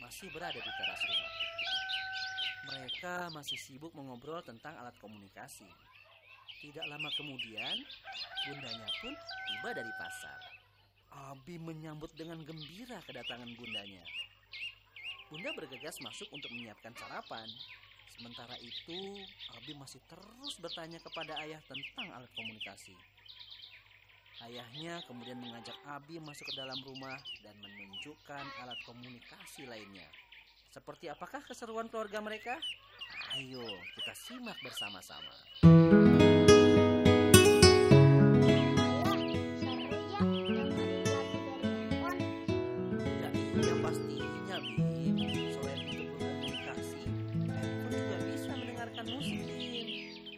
masih berada di teras rumah. Mereka masih sibuk mengobrol tentang alat komunikasi. Tidak lama kemudian, bundanya pun tiba dari pasar. Abi menyambut dengan gembira kedatangan bundanya. Bunda bergegas masuk untuk menyiapkan sarapan. Sementara itu, Abi masih terus bertanya kepada ayah tentang alat komunikasi. Ayahnya kemudian mengajak Abi masuk ke dalam rumah dan menunjukkan alat komunikasi lainnya. Seperti apakah keseruan keluarga mereka? Ayo kita simak bersama-sama.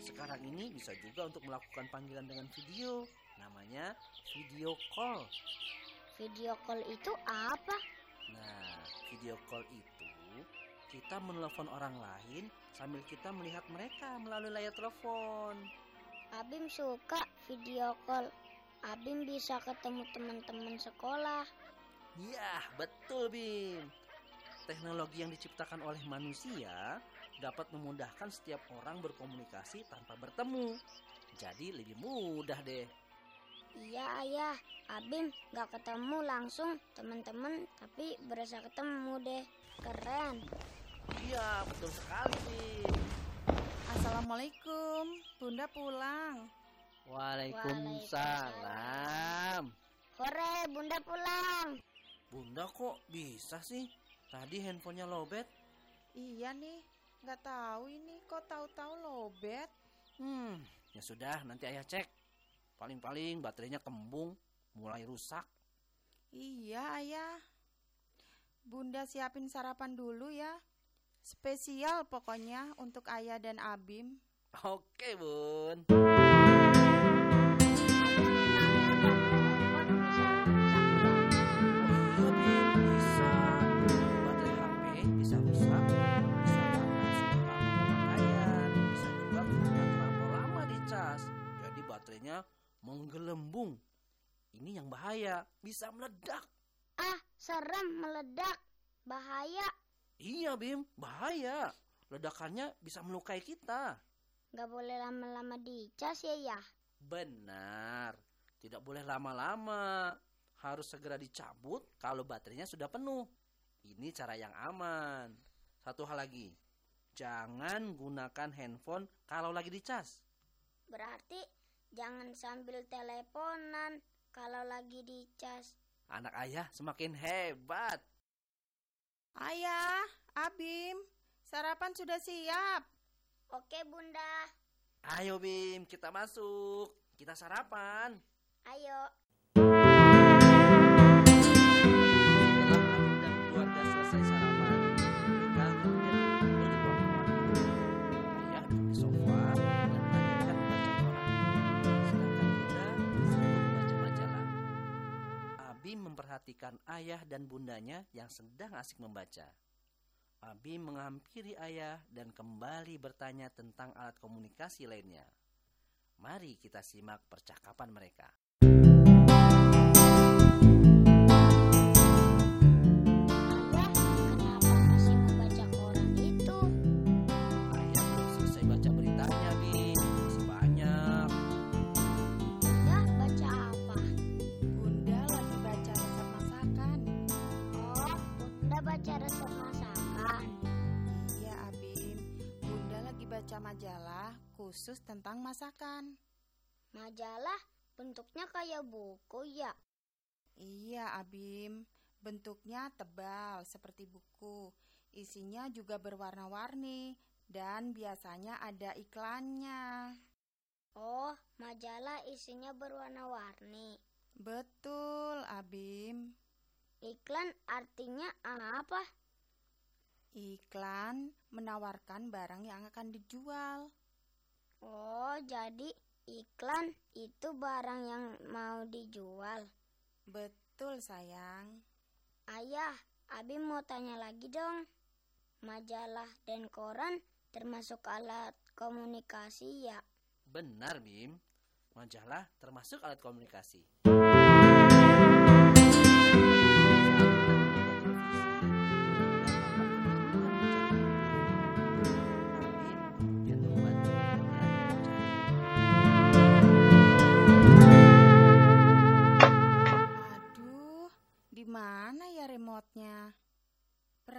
Sekarang ini bisa juga untuk melakukan panggilan dengan video Namanya video call Video call itu apa? Nah video call itu Kita menelpon orang lain Sambil kita melihat mereka melalui layar telepon Abim suka video call. Abim bisa ketemu teman-teman sekolah. Ya betul Bim Teknologi yang diciptakan oleh manusia dapat memudahkan setiap orang berkomunikasi tanpa bertemu. Jadi lebih mudah deh. Iya ayah, Abim gak ketemu langsung teman-teman tapi berasa ketemu deh. Keren. Iya, betul sekali. Assalamualaikum, Bunda pulang. Waalaikumsalam. Hore, bunda pulang. Bunda kok bisa sih? Tadi handphonenya lobet. Iya nih, nggak tahu ini kok tahu-tahu lobet. Hmm, ya sudah, nanti ayah cek. Paling-paling baterainya kembung, mulai rusak. Iya ayah. Bunda siapin sarapan dulu ya. Spesial pokoknya untuk ayah dan Abim. Oke, Bun. Bim, bisa. Baterai HP bisa rusak, bisa panas setelah pemakaian, bisa juga karena terlalu lama dicas. Jadi baterainya menggelembung. Ini yang bahaya, bisa meledak. Ah, serem meledak. Bahaya. Iya, Bim, bahaya. Ledakannya bisa melukai kita. Gak boleh lama-lama dicas ya ya. Benar, tidak boleh lama-lama. Harus segera dicabut kalau baterainya sudah penuh. Ini cara yang aman. Satu hal lagi, jangan gunakan handphone kalau lagi dicas. Berarti jangan sambil teleponan kalau lagi dicas. Anak ayah semakin hebat. Ayah, Abim, sarapan sudah siap. Oke bunda, Ayo Bim, kita masuk. Kita sarapan. ayo. Setelah Abim dan keluarga selesai sarapan, kemudian keluarga. Ayah memperhatikan ayah dan bundanya yang sedang asik membaca. Abi menghampiri ayah dan kembali bertanya tentang alat komunikasi lainnya. Mari kita simak percakapan mereka. Resep masakan. Iya Abim, Bunda lagi baca majalah khusus tentang masakan. Majalah bentuknya kayak buku ya. Iya Abim, bentuknya tebal seperti buku. Isinya juga berwarna-warni dan biasanya ada iklannya. Oh, majalah isinya berwarna-warni. Betul, Abim. Iklan artinya apa? Iklan menawarkan barang yang akan dijual. Oh, jadi iklan itu barang yang mau dijual. Betul, sayang. Ayah, Abi mau tanya lagi dong. Majalah dan koran termasuk alat komunikasi ya? Benar, Bim. Majalah termasuk alat komunikasi.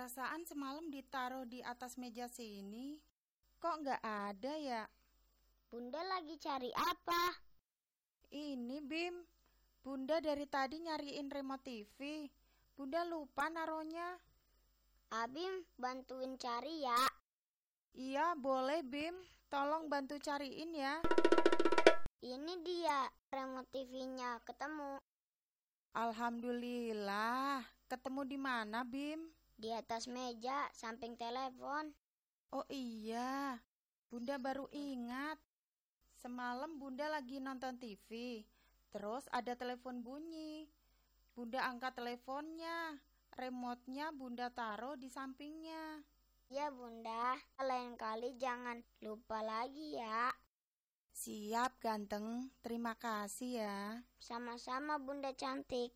Perasaan semalam ditaruh di atas meja sini. Kok nggak ada ya? Bunda lagi cari apa? Ini Bim. Bunda dari tadi nyariin remote TV. Bunda lupa naruhnya. Abim bantuin cari ya. Iya, boleh Bim. Tolong bantu cariin ya. Ini dia remote TV-nya ketemu Alhamdulillah. Ketemu di mana, Bim? Di atas meja samping telepon. Oh iya, Bunda baru ingat. Semalam Bunda lagi nonton TV, terus ada telepon bunyi. Bunda angkat teleponnya, remote-nya Bunda taruh di sampingnya. Ya Bunda, lain kali jangan lupa lagi ya. Siap, ganteng. Terima kasih ya. Sama-sama Bunda cantik.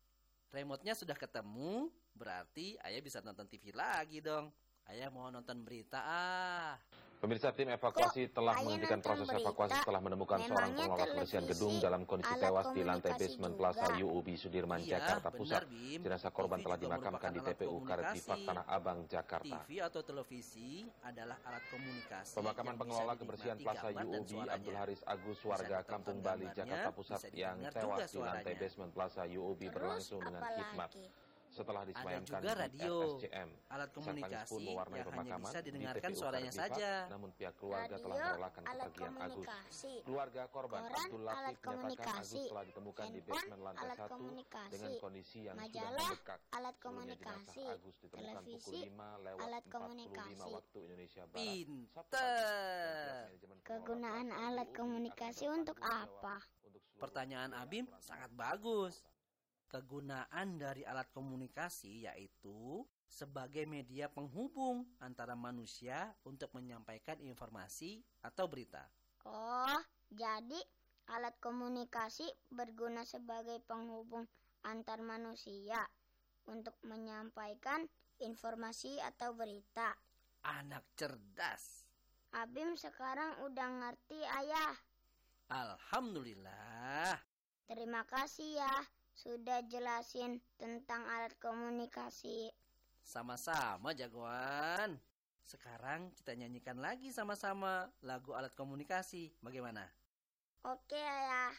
Remote-nya sudah ketemu, berarti ayah bisa nonton TV lagi dong. Ayah mau nonton berita ah. Pemirsa tim evakuasi telah ayah menghentikan proses berita? evakuasi setelah menemukan seorang pengelola kebersihan gedung dalam kondisi tewas di lantai basement juga. Plaza UUB Sudirman, Iya, Jakarta Pusat. Jenazah korban TV telah dimakamkan di TPU Karet. Tanah Abang, Jakarta. TV atau televisi adalah alat komunikasi. Pemakaman pengelola kebersihan Plaza UUB. Abdul Haris Agus warga Kampung Bali, Jakarta Pusat yang tewas di lantai basement Plaza UUB berlangsung dengan khidmat. lagi? Setelah disemayamkan juga di radio, RSCM. Alat komunikasi pun mewarnai yang hanya pemakaman bisa di didengarkan TPU suaranya Karet Bifak, saja. Namun pihak keluarga telah Radio, merelakan alat kepergian Agus. komunikasi. Keluarga korban Koran, Abdul Latif alat menyatakan Agus komunikasi. telah ditemukan di basement lantai alat satu komunikasi. dengan kondisi yang sudah Majalah, membekak. alat Sebelumnya komunikasi. Agus ditemukan pukul Televisi, 5 lewat alat 45 komunikasi. waktu Indonesia Barat. Pinter. Kegunaan alat komunikasi untuk apa? Pertanyaan Abim sangat bagus. Kegunaan dari alat komunikasi yaitu sebagai media penghubung antara manusia untuk menyampaikan informasi atau berita. Oh, jadi alat komunikasi berguna sebagai penghubung antar manusia untuk menyampaikan informasi atau berita. Anak cerdas. Abim sekarang udah ngerti ayah. Alhamdulillah. Terima kasih ya sudah jelasin tentang alat komunikasi. Sama-sama jagoan. Sekarang kita nyanyikan lagi sama-sama lagu alat komunikasi. Bagaimana? Oke ayah.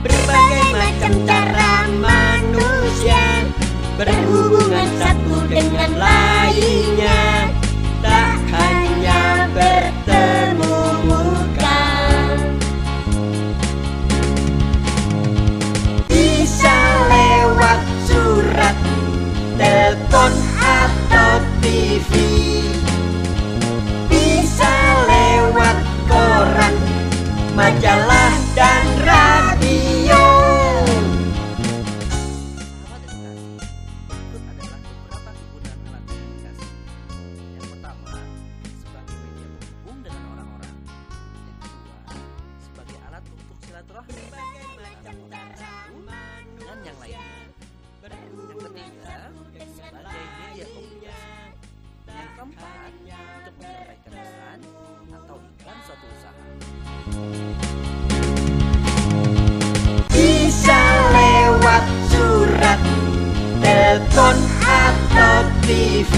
Berbagai macam cara เป็นเงินล้าน silaturahmi antara satu dengan yang lainnya. Yang ketiga, sebagai media komunikasi. Yang keempat, untuk menyampaikan pesan atau iklan suatu usaha. Bisa lewat surat, telepon atau TV